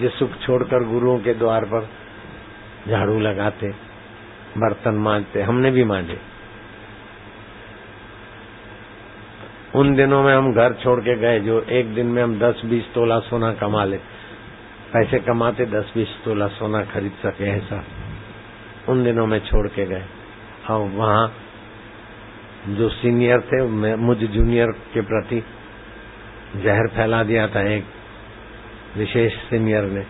जो सुख छोड़कर गुरुओं के द्वार पर झाड़ू लगाते, बर्तन मांजते, हमने भी मांजे। उन दिनों में हम घर छोड़ के गए जो एक दिन में हम दस बीस तोला सोना कमा ले। पैसे कमाते दस बीस तोला सोना खरीद सके ऐसा उन दिनों में छोड़ के गए। और वहाँ जो सीनियर थे मुझ जूनियर के प्रति जहर फैला दिया था। एक विशेष सीनियर ने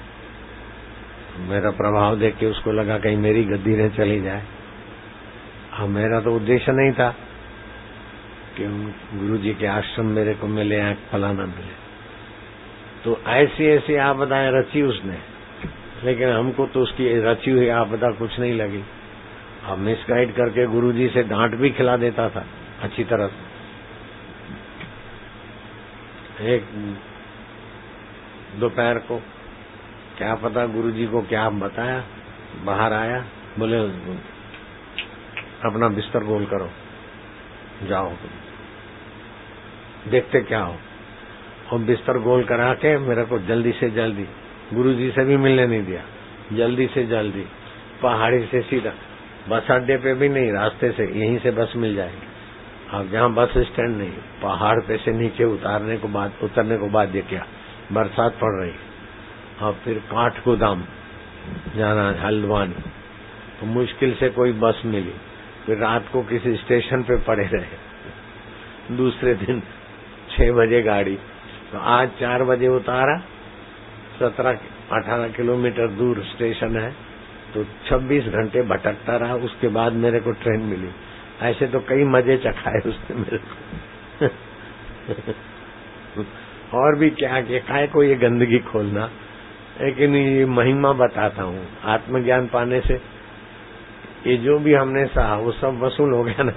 मेरा प्रभाव देख के उसको लगा कहीं मेरी गद्दी ने चली जाए। अब मेरा तो उद्देश्य नहीं था कि गुरु जी के आश्रम मेरे को मिले या फलाना मिले। तो ऐसी ऐसी आपदाएँ रची उसने। लेकिन हमको तो उसकी रची हुई आपदा कुछ नहीं लगी। अब मिसगाइड करके गुरु जी से डांट भी खिला देता था, अच्छी तरह से। एक दोपहर को। क्या पता गुरु जी को क्या बताया, बाहर आया, बोले, अपना बिस्तर गोल करो, जाओ तुम। देखते क्या हो। और बिस्तर गोल करा के मेरे को जल्दी से जल्दी गुरु जी से भी मिलने नहीं दिया। जल्दी से जल्दी, पहाड़ी से सीधा, बस अड्डे पे भी नहीं, रास्ते से, यहीं से बस मिल जाएगी। अब जहाँ बस स्टैंड नहीं, पहाड़ पे से नीचे उतारने को बाद, उतरने को बाद ये क्या? बरसात पड़ रही। और फिर काठ गोदाम, जाना हल्द्वानी। तो मुश्किल से कोई बस मिली। फिर रात को किसी स्टेशन पे पड़े रहे। दूसरे दिन छह बजे गाड़ी। तो आज चार बजे उतारा। सत्रह, अठारह किलोमीटर दूर स्टेशन है। तो 26 घंटे भटकता रहा। उसके बाद मेरे को ट्रेन मिली। ऐसे तो कई मज़े चखाए उसने मेरे को। और भी क्या के काय को ये गंदगी खोलना? लेकिन ये महिमा बताता हूँ, आत्मज्ञान पाने से। ये जो भी हमने सहा, वो सब वसूल हो गया ना।